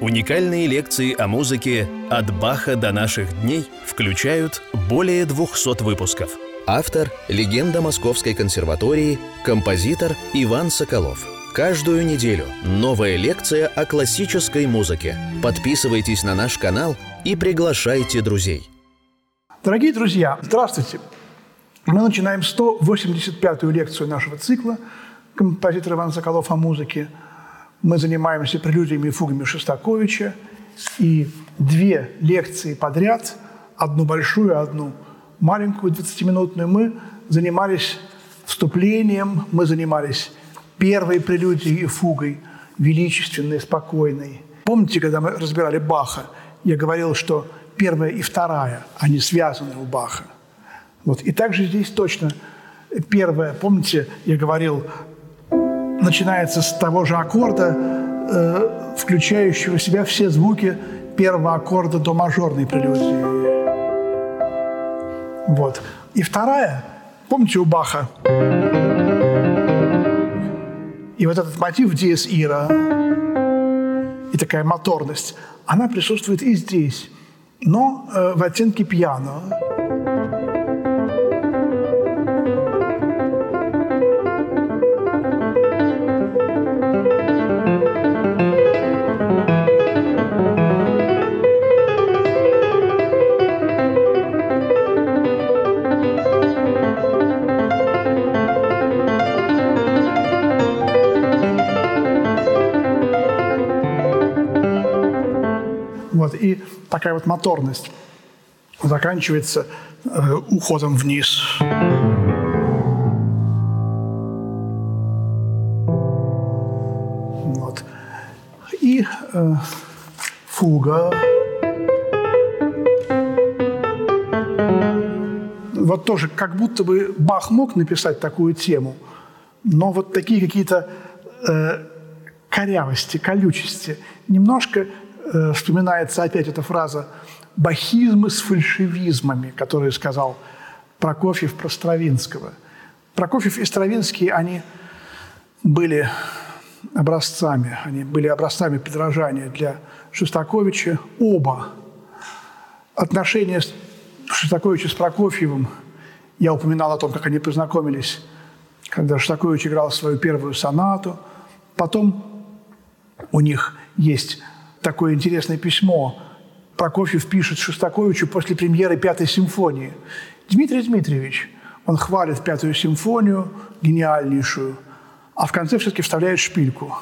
Уникальные лекции о музыке «От Баха до наших дней» включают более 200 выпусков. Автор – легенда Московской консерватории, композитор Иван Соколов. Каждую неделю новая лекция о классической музыке. Подписывайтесь на наш канал и приглашайте друзей. Дорогие друзья, здравствуйте! Мы начинаем 185-ю лекцию нашего цикла «Композитор Иван Соколов о музыке», мы занимаемся прелюдиями и фугами Шостаковича, и две лекции подряд, одну большую, одну маленькую, 20-минутную, мы занимались вступлением, мы занимались первой прелюдией и фугой, величественной, спокойной. Помните, когда мы разбирали Баха, я говорил, что первая и вторая, они связаны у Баха. Вот. И также здесь точно первая, помните, я говорил, начинается с того же аккорда, э, включающего в себя все звуки первого аккорда до мажорной прелюдии. Вот. И вторая, помните у Баха? И вот этот мотив диез ира и такая моторность, она присутствует и здесь, но э, в оттенке пьяно. Такая вот моторность заканчивается э, уходом вниз. Вот. И э, фуга. Вот тоже, как будто бы Бах мог написать такую тему, но вот такие какие-то э, корявости, колючести, немножко э, вспоминается опять эта фраза «бахизмы с фальшивизмами», которую сказал Прокофьев про Стравинского. Прокофьев и Стравинский, они были образцами, они были образцами подражания для Шостаковича. Оба. Отношения Шостаковича с Прокофьевым, я упоминал о том, как они познакомились, когда Шостакович играл свою первую сонату. Потом у них есть такое интересное письмо. Прокофьев пишет Шостаковичу после премьеры «Пятой симфонии». Дмитрий Дмитриевич, он хвалит «Пятую симфонию», гениальнейшую, а в конце все-таки вставляет шпильку.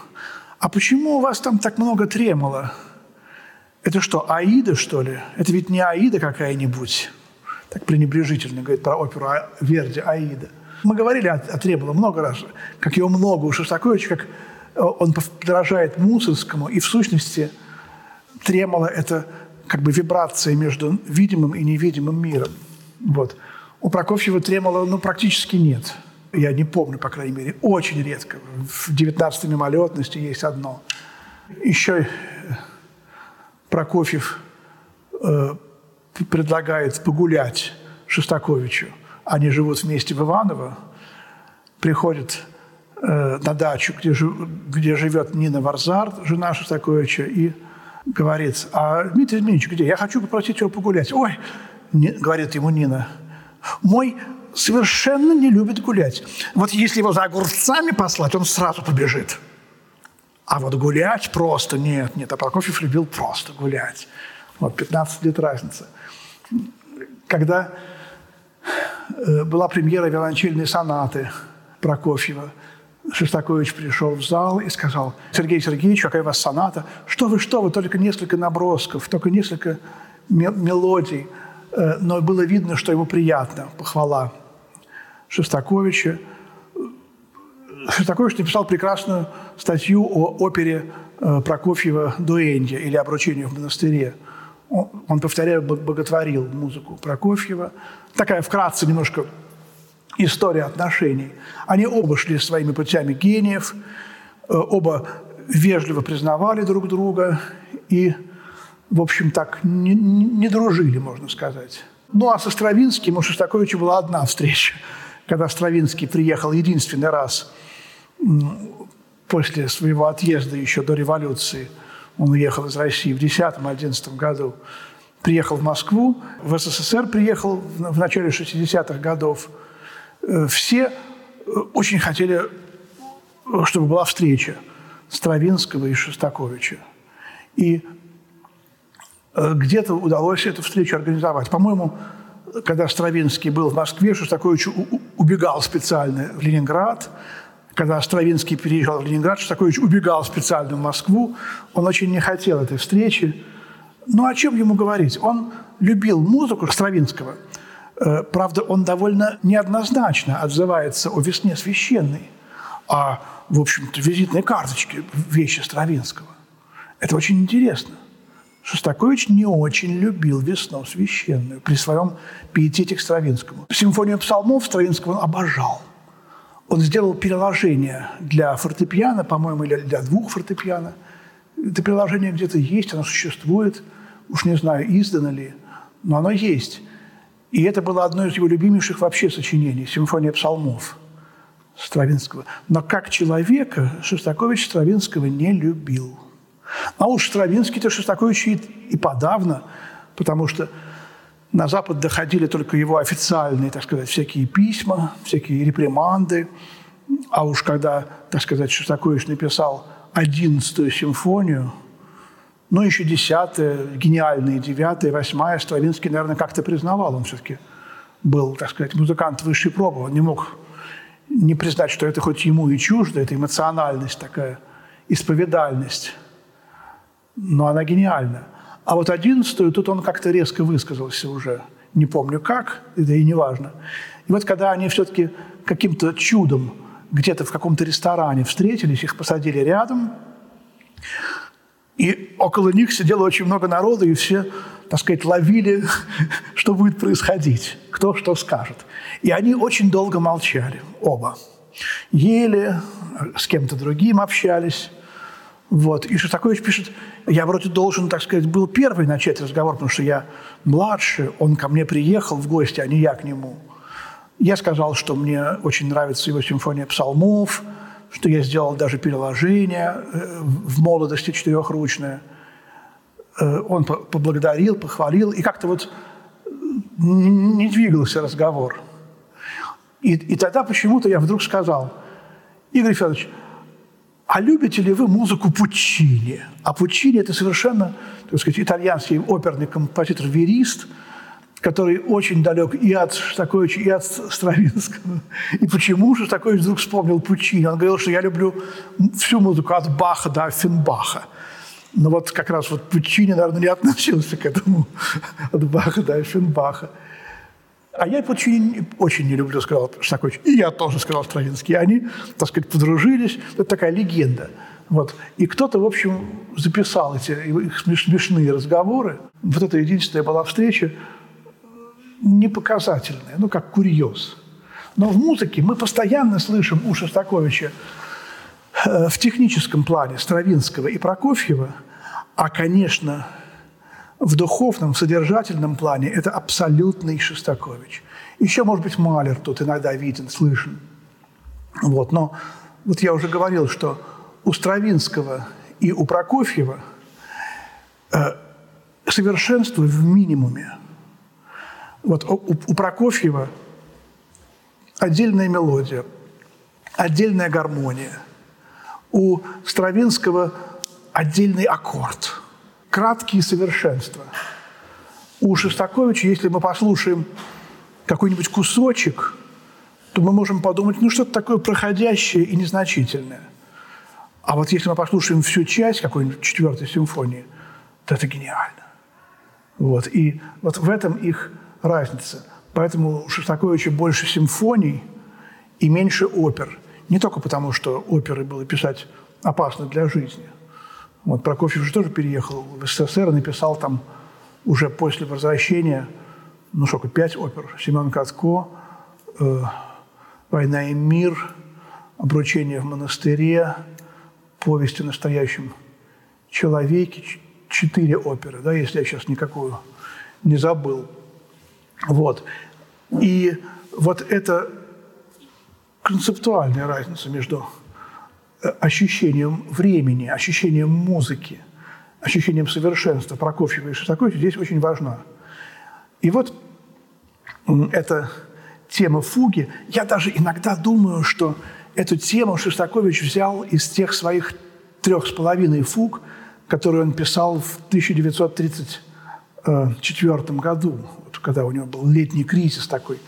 «А почему у вас там так много тремола? Это что, Аида, что ли? Это ведь не Аида какая-нибудь?» Так пренебрежительно говорит про оперу Верди «Аида». Мы говорили о, о тремоло много раз, как его много у Шостаковича, как э, он подражает Мусорскому, и в сущности – Тремоло – это как бы вибрация между видимым и невидимым миром. Вот. У Прокофьева тремоло ну, практически нет. Я не помню, по крайней мере, очень редко. В 19 мимолетности есть одно. Еще э, Прокофьев э, предлагает погулять Шостаковичу. Они живут вместе в Иваново, приходят э, на дачу, где, жив, где живет Нина Варзар, жена Шостаковича, и говорит, а Дмитрий Дмитриевич где? Я хочу попросить его погулять. Ой, не, говорит ему Нина, мой совершенно не любит гулять. Вот если его за огурцами послать, он сразу побежит. А вот гулять просто нет, нет. А Прокофьев любил просто гулять. Вот 15 лет разница. Когда э, была премьера виолончельной сонаты Прокофьева – Шостакович пришел в зал и сказал, Сергей Сергеевич, какая у вас соната? Что вы, что вы, только несколько набросков, только несколько мелодий. Э, но было видно, что ему приятно, похвала Шостаковича. Шостакович написал прекрасную статью о опере э, Прокофьева «Дуэнья» или «Обручение в монастыре». Он, повторяю, боготворил музыку Прокофьева. Такая вкратце немножко история отношений. Они оба шли своими путями гениев, э, оба вежливо признавали друг друга и, в общем, так не, не дружили, можно сказать. Ну, а со Стравинским у Шостаковича была одна встреча, когда Стравинский приехал единственный раз после своего отъезда еще до революции Он уехал из России в 10-11 году. Приехал в Москву, в СССР приехал в начале 60-х годов. Э, все э, очень хотели, чтобы была встреча Стравинского и Шостаковича. И э, где-то удалось эту встречу организовать. По-моему, когда Стравинский был в Москве, Шостакович убегал специально в Ленинград. Когда Стравинский переезжал в Ленинград, Шостакович убегал специально в Москву. Он очень не хотел этой встречи. Ну, о чем ему говорить? Он любил музыку Стравинского. Э, правда, он довольно неоднозначно отзывается о «Весне священной», о, в общем-то, визитной карточке вещи Стравинского. Это очень интересно. Шостакович не очень любил «Весну священную» при своем пиетете к Стравинскому. Симфонию псалмов Стравинского он обожал. Он сделал переложение для фортепиано, по-моему, или для двух фортепиано. Это переложение где-то есть, оно существует. Уж не знаю, издано ли, но оно есть. И это было одно из его любимейших вообще сочинений – «Симфония псалмов» Стравинского. Но как человека Шостакович Стравинского не любил – а уж Стравинский-то Шостакович и, и подавно, потому что на Запад доходили только его официальные, так сказать, всякие письма, всякие реприманды. А уж когда, так сказать, Шостакович написал одиннадцатую симфонию, ну, еще десятая, гениальные девятая, восьмая, Стравинский, наверное, как-то признавал. Он все-таки был, так сказать, музыкант высшей пробы. Он не мог не признать, что это хоть ему и чуждо, это эмоциональность такая, исповедальность – но она гениальна. А вот одиннадцатую, тут он как-то резко высказался уже. Не помню как, это и не важно. И вот когда они все-таки каким-то чудом где-то в каком-то ресторане встретились, их посадили рядом, и около них сидело очень много народа, и все, так сказать, ловили, что будет происходить, кто что скажет. И они очень долго молчали, оба. Ели, с кем-то другим общались. Вот. И Шостакович пишет, я вроде должен, так сказать, был первый начать разговор, потому что я младше, он ко мне приехал в гости, а не я к нему. Я сказал, что мне очень нравится его симфония псалмов, что я сделал даже переложение э, в молодости четырехручное. Э, он поблагодарил, похвалил, и как-то вот не двигался разговор. И, и тогда почему-то я вдруг сказал, Игорь Федорович, а любите ли вы музыку Пучини? А Пучини – это совершенно, так сказать, итальянский оперный композитор-верист, который очень далек и от Шостаковича, и от Стравинского. И почему же Шостакович вдруг вспомнил Пучини? Он говорил, что я люблю всю музыку от Баха до Финбаха. Но вот как раз вот Пучини, наверное, не относился к этому от Баха до Финбаха. А я Пучини очень не люблю, сказал Шостакович. И я тоже, сказал Стравинский. И они, так сказать, подружились. Это такая легенда. Вот. И кто-то, в общем, записал эти их смешные разговоры. Вот это единственная была встреча непоказательная, ну, как курьез. Но в музыке мы постоянно слышим у Шостаковича э, в техническом плане Стравинского и Прокофьева, а, конечно, в духовном, в содержательном плане это абсолютный Шостакович. Еще, может быть, Малер тут иногда виден, слышен. Вот, но вот я уже говорил, что у Стравинского и у Прокофьева э, совершенство в минимуме. Вот у, у Прокофьева отдельная мелодия, отдельная гармония. У Стравинского отдельный аккорд – краткие совершенства. У Шостаковича, если мы послушаем какой-нибудь кусочек, то мы можем подумать, ну, что-то такое проходящее и незначительное. А вот если мы послушаем всю часть какой-нибудь четвертой симфонии, то это гениально. Вот. И вот в этом их разница. Поэтому у Шостаковича больше симфоний и меньше опер. Не только потому, что оперы было писать опасно для жизни – вот Прокофьев же тоже переехал в СССР и написал там уже после возвращения, ну сколько, пять опер. Семен Катко, э, «Война и мир», «Обручение в монастыре», «Повесть о настоящем человеке», четыре оперы, да, если я сейчас никакую не забыл. Вот. И вот это концептуальная разница между ощущением времени, ощущением музыки ощущением совершенства Прокофьева и Шостаковича здесь очень важна. И вот эта тема фуги, я даже иногда думаю, что эту тему Шостакович взял из тех своих трех с половиной фуг, которые он писал в 1934 году, когда у него был летний кризис такой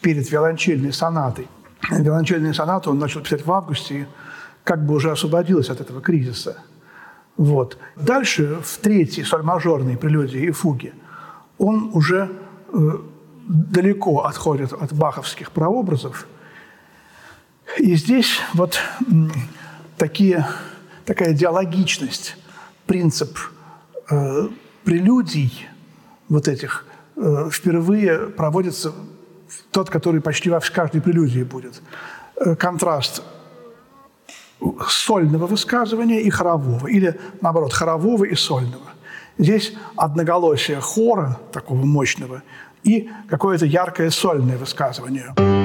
перед виолончельной сонатой. Виолончельную сонату он начал писать в августе как бы уже освободился от этого кризиса. Вот. Дальше, в третьей соль-мажорной прелюдии и фуге, он уже э, далеко отходит от баховских прообразов. И здесь вот такие, такая диалогичность, принцип э, прелюдий вот этих впервые проводится тот, который почти во каждой прелюдии будет. Э, контраст сольного высказывания и хорового, или, наоборот, хорового и сольного. Здесь одноголосие хора, такого мощного, и какое-то яркое сольное высказывание.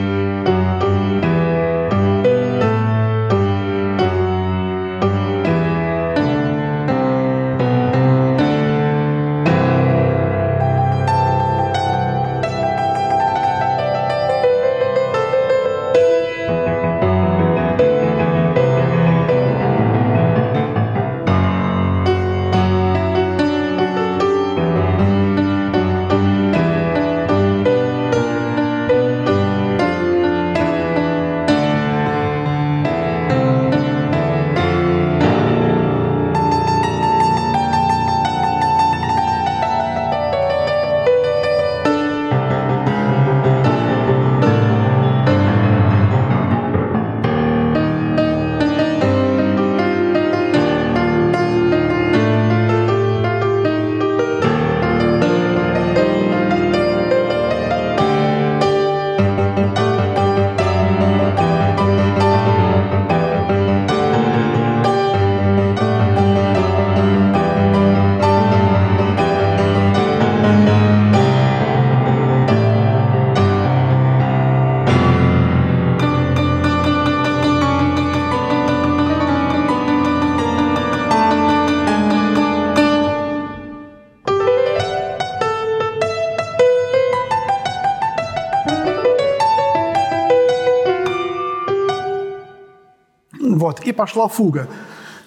И пошла фуга.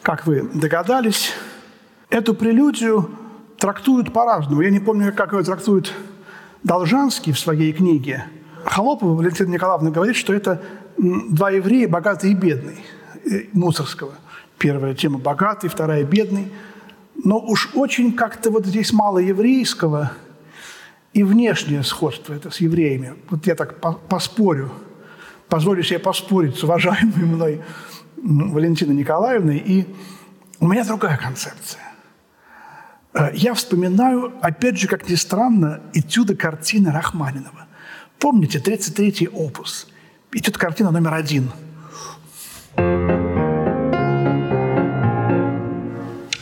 Как вы догадались, эту прелюдию трактуют по-разному. Я не помню, как ее трактует Должанский в своей книге. Холопова Валентина Николаевна говорит, что это два еврея, богатый и бедный, э, Мусорского. Первая тема – богатый, вторая – бедный. Но уж очень как-то вот здесь мало еврейского и внешнее сходство это с евреями. Вот я так поспорю, позволю себе поспорить с уважаемой мной Валентиной Николаевной, и у меня другая концепция. Э, я вспоминаю, опять же, как ни странно, этюды картины Рахманинова. Помните, 33-й опус, этюд картина номер один.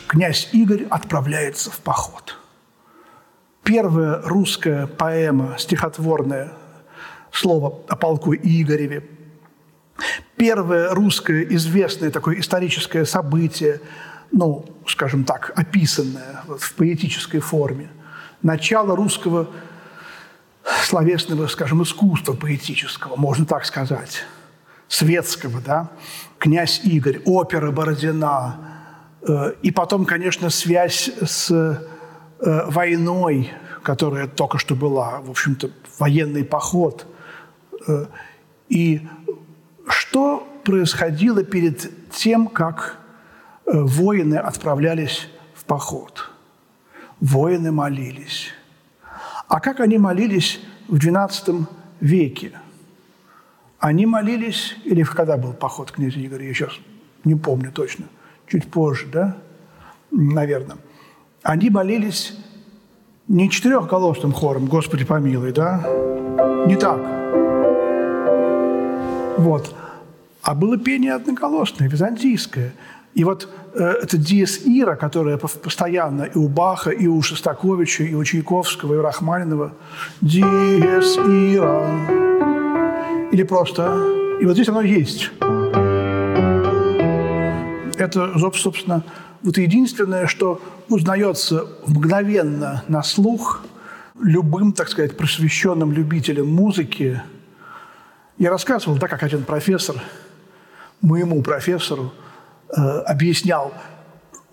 Князь Игорь отправляется в поход. Первая русская поэма, стихотворное слово о полку Игореве – первое русское известное такое историческое событие, ну, скажем так, описанное вот, в поэтической форме. Начало русского словесного, скажем, искусства поэтического, можно так сказать, светского, да, «Князь Игорь», опера Бородина, э, и потом, конечно, связь с э, войной, которая только что была, в общем-то, военный поход. Э, и что происходило перед тем, как э, воины отправлялись в поход? Воины молились. А как они молились в XII веке? Они молились, или когда был поход князя Игоря, я сейчас не помню точно, чуть позже, да, наверное. Они молились не четырехголосным хором «Господи помилуй», да, не так. Вот а было пение одноголосное, византийское. И вот э, это диес ира, которое постоянно и у Баха, и у Шостаковича, и у Чайковского, и у Рахманинова. Диес ира. Или просто... И вот здесь оно есть. Это, собственно, вот единственное, что узнается мгновенно на слух любым, так сказать, просвещенным любителям музыки. Я рассказывал, да, как один профессор моему профессору э, объяснял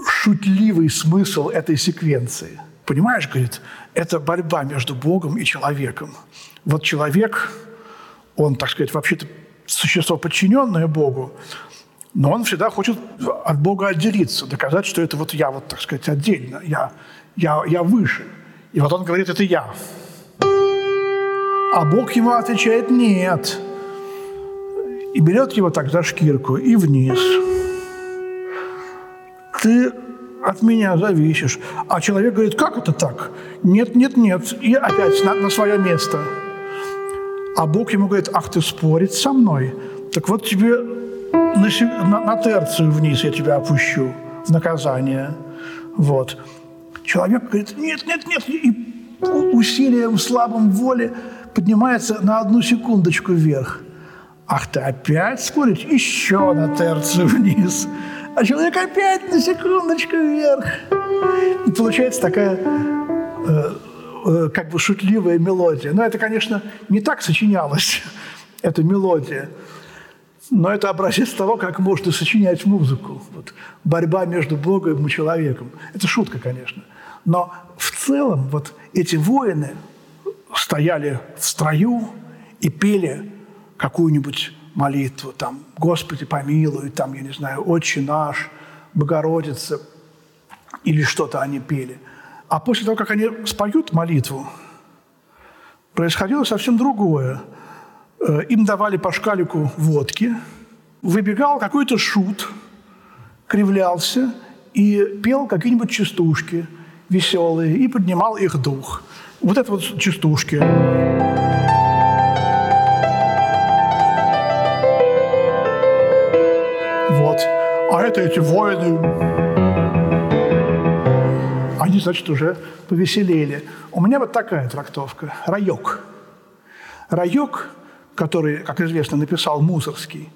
шутливый смысл этой секвенции. Понимаешь, говорит, это борьба между Богом и человеком. Вот человек, он, так сказать, вообще-то существо, подчиненное Богу, но он всегда хочет от Бога отделиться, доказать, что это вот я, вот, так сказать, отдельно, я, я, я выше. И вот он говорит, это я. А Бог ему отвечает, нет. И берет его так за шкирку и вниз. Ты от меня зависишь. А человек говорит, как это так? Нет, нет, нет. И опять на, на свое место. А Бог ему говорит, ах, ты спорить со мной? Так вот тебе на, на, на терцию вниз я тебя опущу в наказание. Вот. Человек говорит, нет, нет, нет, и усилием слабым воли поднимается на одну секундочку вверх. Ах, ты опять спорить? Еще на терцию вниз. А человек опять на секундочку вверх. И получается такая э, э, как бы шутливая мелодия. Но это, конечно, не так сочинялось, эта мелодия. Но это образец того, как можно сочинять музыку. Вот. Борьба между Богом и человеком. Это шутка, конечно. Но в целом вот эти воины стояли в строю и пели какую-нибудь молитву, там, «Господи, помилуй», там, я не знаю, «Отче наш», «Богородица» или что-то они пели. А после того, как они споют молитву, происходило совсем другое – Э, им давали по шкалику водки, выбегал какой-то шут, кривлялся и пел какие-нибудь частушки веселые и поднимал их дух. Вот это вот частушки. Вот. А это эти воины, они, значит, уже повеселели. У меня вот такая трактовка. Райок. Райок который, как известно, написал Мусорский,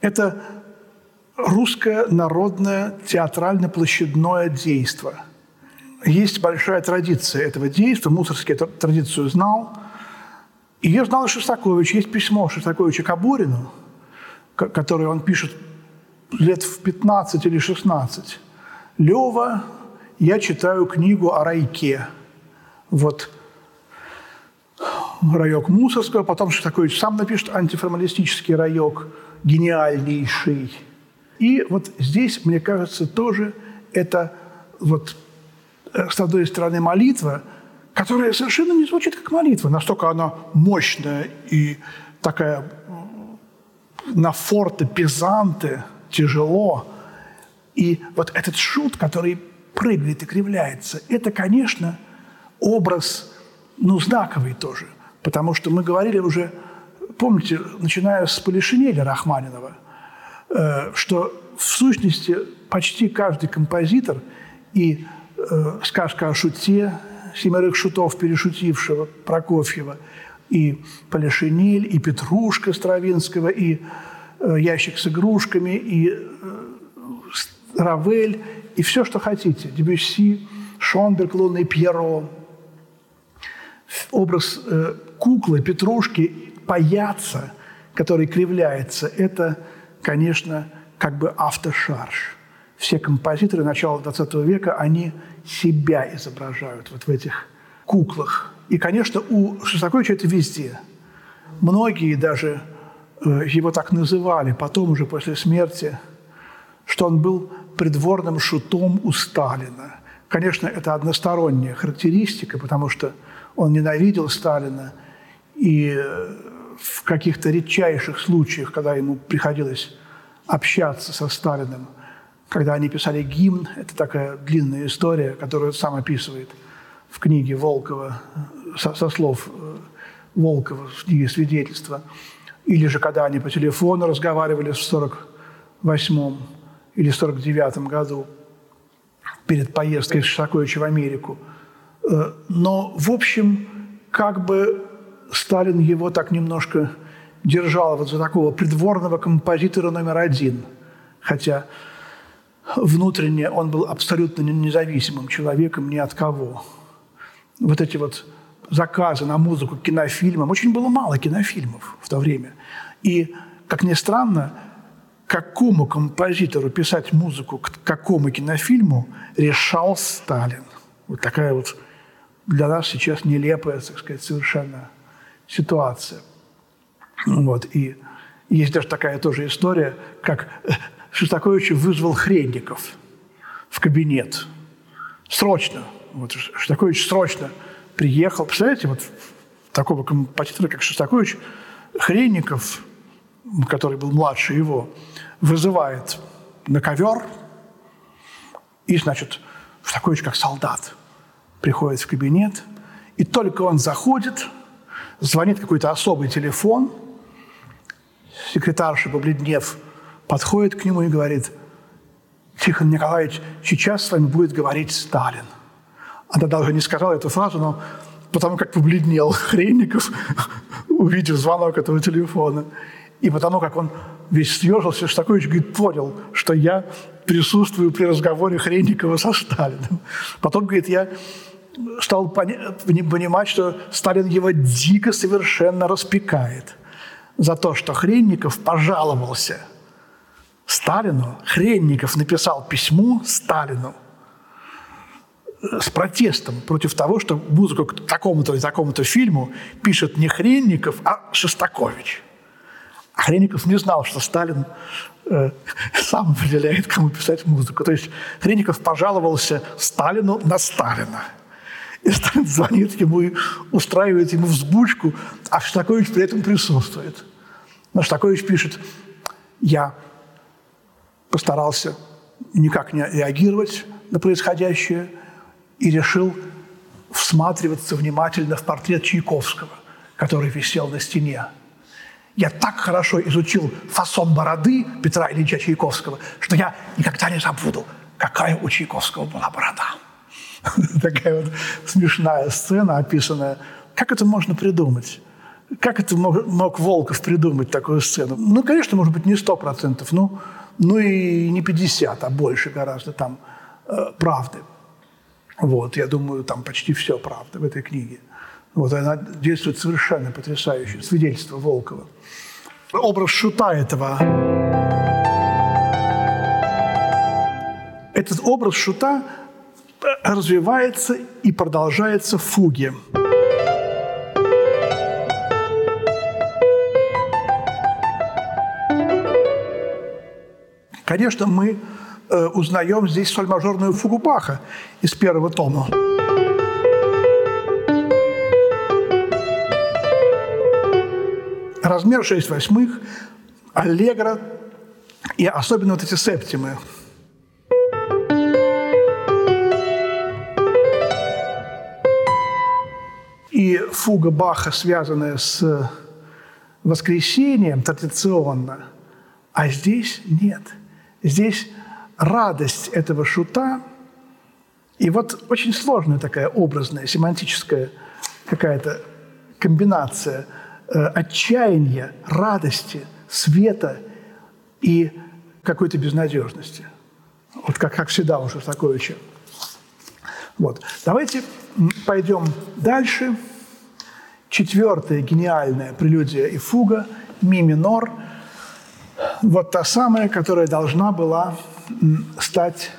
это русское народное театрально-площадное действо. Есть большая традиция этого действия. Мусорский эту традицию знал. Ее знал Шостакович. Есть письмо Шостаковича Кабурину, которое он пишет лет в 15 или 16. «Лева, я читаю книгу о райке». Вот – райок Мусорского, потом что такое сам напишет антиформалистический райок, гениальнейший. И вот здесь, мне кажется, тоже это вот э, с одной стороны молитва, которая совершенно не звучит как молитва, настолько она мощная и такая на форте, пизанте, тяжело. И вот этот шут, который прыгает и кривляется, это, конечно, образ, ну, знаковый тоже – Потому что мы говорили уже, помните, начиная с Полишинеля Рахманинова, э, что в сущности почти каждый композитор и э, сказка о шуте, семерых шутов, перешутившего Прокофьева, и Полишинель, и Петрушка Стравинского, и ящик с игрушками, и Равель, и все, что хотите. Дебюсси, Шонберг, Лунный Пьеро. Образ куклы, петрушки, паяца, который кривляется, это, конечно, как бы автошарж. Все композиторы начала XX века, они себя изображают вот в этих куклах. И, конечно, у Шостаковича это везде. Многие даже э, его так называли, потом уже после смерти, что он был придворным шутом у Сталина. Конечно, это односторонняя характеристика, потому что он ненавидел Сталина – и в каких-то редчайших случаях, когда ему приходилось общаться со Сталиным, когда они писали гимн, это такая длинная история, которую сам описывает в книге Волкова, со, со слов э, Волкова в книге «Свидетельства», или же когда они по телефону разговаривали в 48 или 49 году перед поездкой Шостаковича в Америку. Э, но, в общем, как бы Сталин его так немножко держал вот за такого придворного композитора номер один. Хотя внутренне он был абсолютно независимым человеком ни от кого. Вот эти вот заказы на музыку к кинофильмам. Очень было мало кинофильмов в то время. И, как ни странно, какому композитору писать музыку к какому кинофильму решал Сталин. Вот такая вот для нас сейчас нелепая, так сказать, совершенно ситуация. Вот. И есть даже такая тоже история, как Шостакович вызвал Хренников в кабинет. Срочно. Вот Шостакович срочно приехал. Представляете, вот такого композитора, как Шостакович, Хренников, который был младше его, вызывает на ковер, и, значит, Шостакович как солдат приходит в кабинет, и только он заходит, звонит какой-то особый телефон, секретарша, побледнев, подходит к нему и говорит, Тихон Николаевич, сейчас с вами будет говорить Сталин. Она даже не сказала эту фразу, но потому как побледнел Хренников, увидев звонок этого телефона, и потому как он весь съежился, Шостакович говорит, понял, что я присутствую при разговоре Хренникова со Сталиным. Потом, говорит, я стал понимать, что Сталин его дико совершенно распекает за то, что Хренников пожаловался Сталину. Хренников написал письмо Сталину с протестом против того, что музыку к такому-то и такому-то фильму пишет не Хренников, а Шостакович. А Хренников не знал, что Сталин э, сам определяет, кому писать музыку. То есть Хренников пожаловался Сталину на Сталина – и Сталин звонит ему и устраивает ему взбучку, а Шостакович при этом присутствует. Но Шостакович пишет, я постарался никак не реагировать на происходящее и решил всматриваться внимательно в портрет Чайковского, который висел на стене. Я так хорошо изучил фасон бороды Петра Ильича Чайковского, что я никогда не забуду, какая у Чайковского была борода. Такая вот смешная сцена описанная. Как это можно придумать? Как это мог, мог Волков придумать такую сцену? Ну, конечно, может быть, не сто процентов, ну, ну и не 50, а больше гораздо там э, правды. Вот, я думаю, там почти все правда в этой книге. Вот, она действует совершенно потрясающе. Свидетельство Волкова. Образ шута этого. Этот образ шута развивается и продолжается в фуге. Конечно, мы э, узнаем здесь соль-мажорную фугу Баха из первого тома. Размер 6 восьмых, аллегро и особенно вот эти септимы – И фуга Баха, связанная с воскресением традиционно, а здесь нет. Здесь радость этого шута, и вот очень сложная такая образная, семантическая какая-то комбинация э, отчаяния, радости, света и какой-то безнадежности. Вот как, как всегда у Шостаковича. Вот. Давайте пойдем дальше. Четвертая гениальная прелюдия и фуга, ми минор, вот та самая, которая должна была стать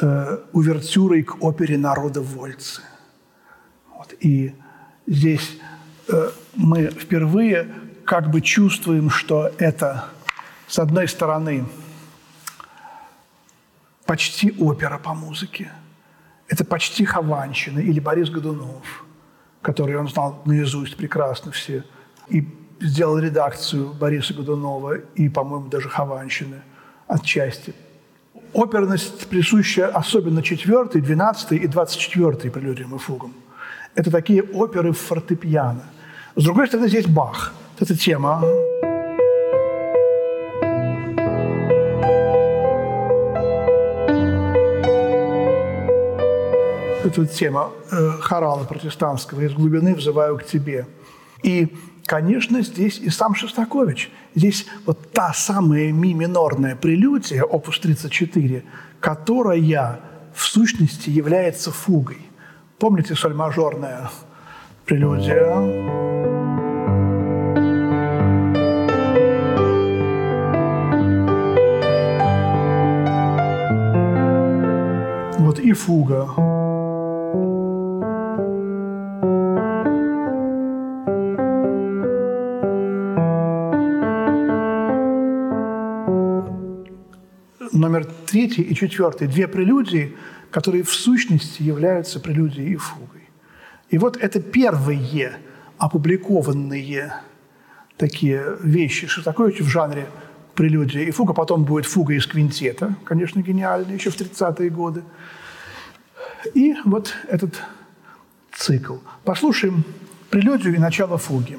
э, увертюрой к опере «Народа Вольцы». Вот. И здесь э, мы впервые как бы чувствуем, что это, с одной стороны, почти опера по музыке, это почти Хованщина или Борис Годунов – который он знал наизусть прекрасно все, и сделал редакцию Бориса Годунова и, по-моему, даже Хованщины отчасти. Оперность присуща особенно четвертой, двенадцатой и двадцать четвертой прелюдиям и фугам. Это такие оперы фортепиано. С другой стороны, здесь Бах. Это тема. это тема э, хорала протестантского «Из глубины взываю к тебе». И конечно, здесь и сам Шостакович. Здесь вот та самая ми-минорная прелюдия, опус 34, которая в сущности является фугой. Помните соль-мажорная прелюдия? Вот и фуга. Третий и четвертый, две прелюдии, которые в сущности являются прелюдией и фугой. И вот это первые опубликованные такие вещи Шостаковича в жанре прелюдия и фуга, потом будет фуга из квинтета, конечно, гениальная, еще в 30-е годы. И вот этот цикл. Послушаем прелюдию и начало фуги.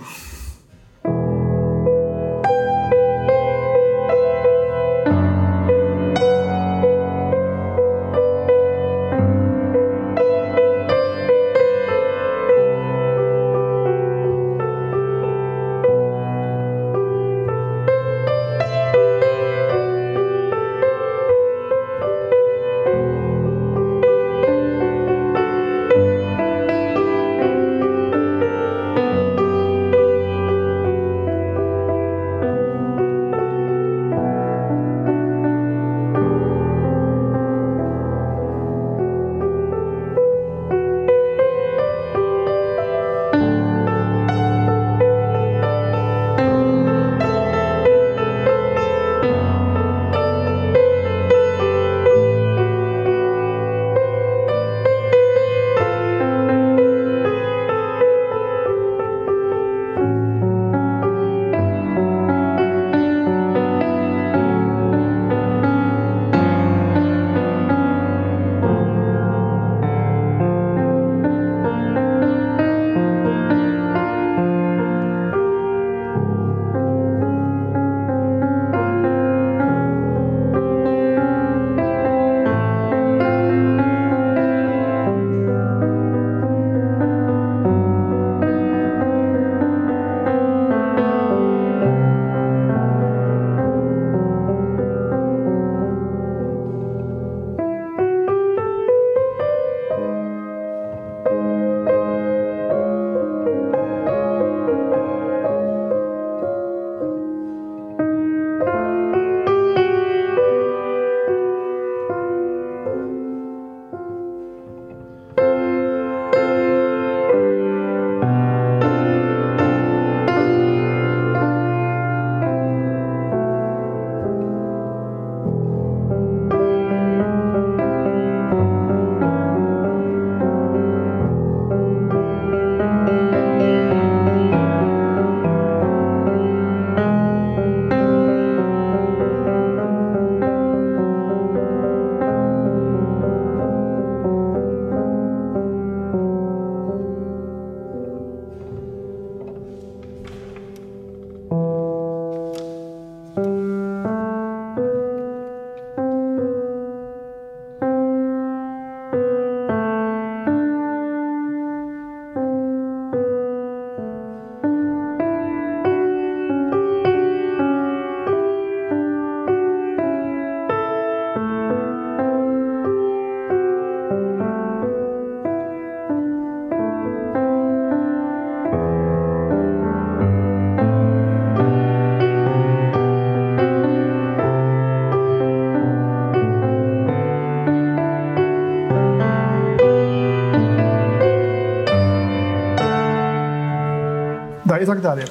И так далее.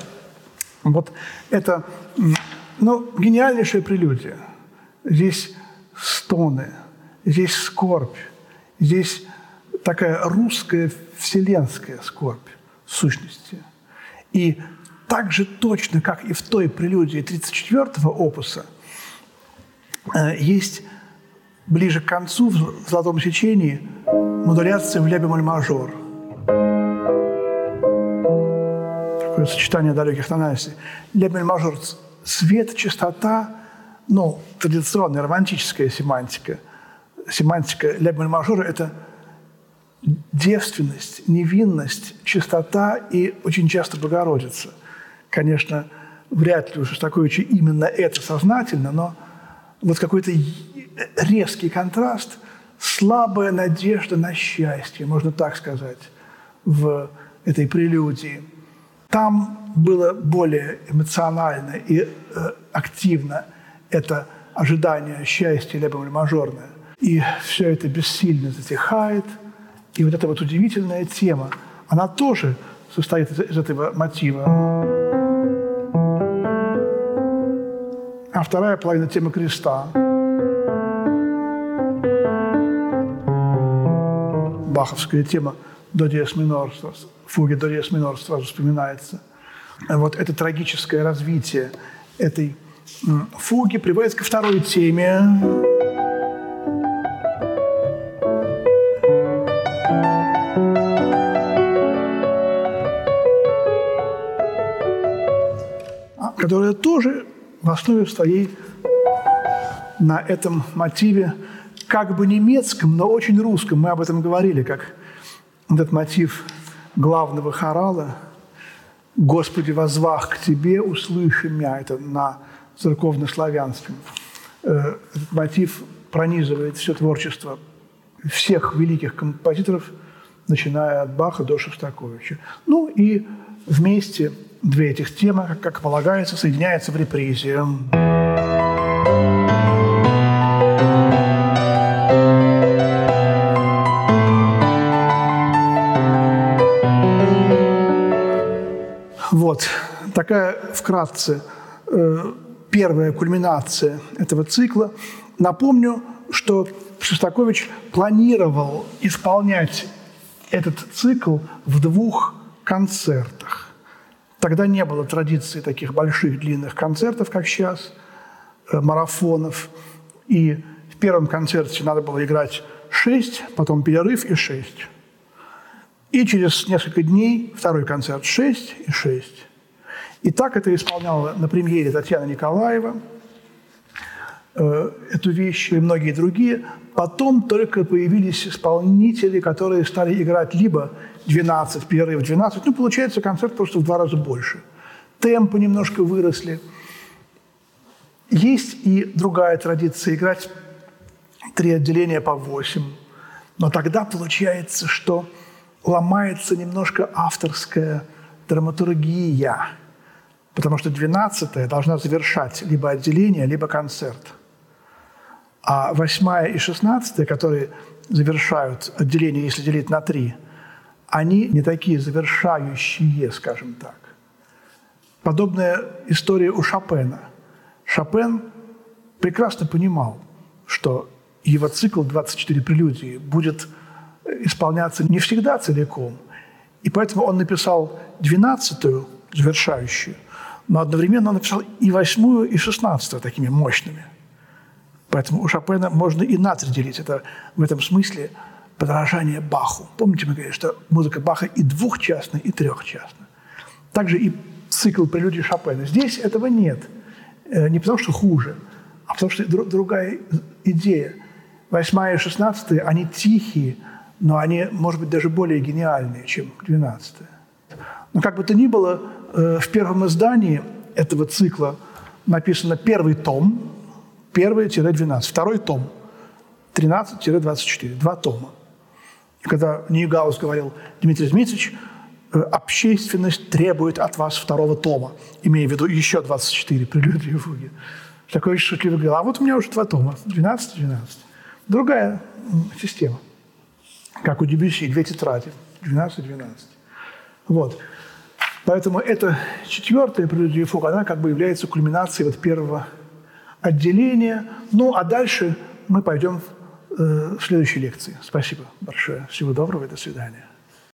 Вот это ну, гениальнейшая прелюдия. Здесь стоны, здесь скорбь, здесь такая русская вселенская скорбь сущности. И так же точно, как и в той прелюдии 34-го опуса, э, есть ближе к концу в «Золотом сечении» модуляция в ля бемоль мажор – такое сочетание далеких тональностей. Лебель мажор – свет, чистота, ну, традиционная романтическая семантика. Семантика лебель мажора – это девственность, невинность, чистота и очень часто Богородица. конечно, вряд ли у Шостаковича именно это сознательно, но вот какой-то резкий контраст, слабая надежда на счастье, можно так сказать, в этой прелюдии. Там было более эмоционально и э, активно это ожидание счастья либо мажорное. И все это бессильно затихает. И вот эта вот удивительная тема, она тоже состоит из, из этого мотива. А вторая половина темы креста. Баховская тема до диез минор, фуги до диез минор сразу вспоминается. Вот это трагическое развитие этой фуги приводит ко второй теме. которая тоже в основе своей на этом мотиве, как бы немецком, но очень русском. Мы об этом говорили, как этот мотив главного хорала «Господи, возвах к Тебе, услыши меня» – это на церковнославянском. Э, этот мотив пронизывает все творчество всех великих композиторов, начиная от Баха до Шостаковича. Ну и вместе две этих темы, как полагается, соединяются в репризе. Вот такая вкратце э, первая кульминация этого цикла. Напомню, что Шостакович планировал исполнять этот цикл в двух концертах. Тогда не было традиции таких больших длинных концертов, как сейчас, э, марафонов. И в первом концерте надо было играть шесть, потом перерыв и шесть. И через несколько дней второй концерт шесть и шесть. И так это исполняла на премьере Татьяна Николаева, э, эту вещь и многие другие. Потом только появились исполнители, которые стали играть либо 12, перерыв 12, ну, получается, концерт просто в два раза больше. Темпы немножко выросли. Есть и другая традиция – играть три отделения по 8. Но тогда получается, что ломается немножко авторская драматургия – потому что 12 должна завершать либо отделение, либо концерт. А 8 и 16, которые завершают отделение, если делить на три, они не такие завершающие, скажем так. Подобная история у Шопена. Шопен прекрасно понимал, что его цикл «24 прелюдии» будет исполняться не всегда целиком, и поэтому он написал двенадцатую, завершающую, но одновременно написал и восьмую, и шестнадцатую такими мощными. Поэтому у Шопена можно и на три делить. Это в этом смысле подражание Баху. Помните, мы говорили, что музыка Баха и двухчастная, и трехчастная. Также и цикл прелюдий Шопена. Здесь этого нет. Э, не потому, что хуже, а потому, что другая идея. Восьмая и шестнадцатая, они тихие, но они, может быть, даже более гениальные, чем двенадцатая. Но как бы то ни было, Э, в первом издании этого цикла написано первый том, первый-12, второй том, 13-24, два тома. И когда Ньюгаус говорил, Дмитрий Дмитриевич, э, общественность требует от вас второго тома, имея в виду еще 24 прелюдии и фуги. Такой шутливый говорил, а вот у меня уже два тома, 12-12. Другая система, как у Дебюсси, две тетради, 12-12. Вот. Поэтому эта четвертая прелюдия Фуг, она как бы является кульминацией вот первого отделения. Ну, а дальше мы пойдем э, в следующей лекции. Спасибо большое. Всего доброго и до свидания.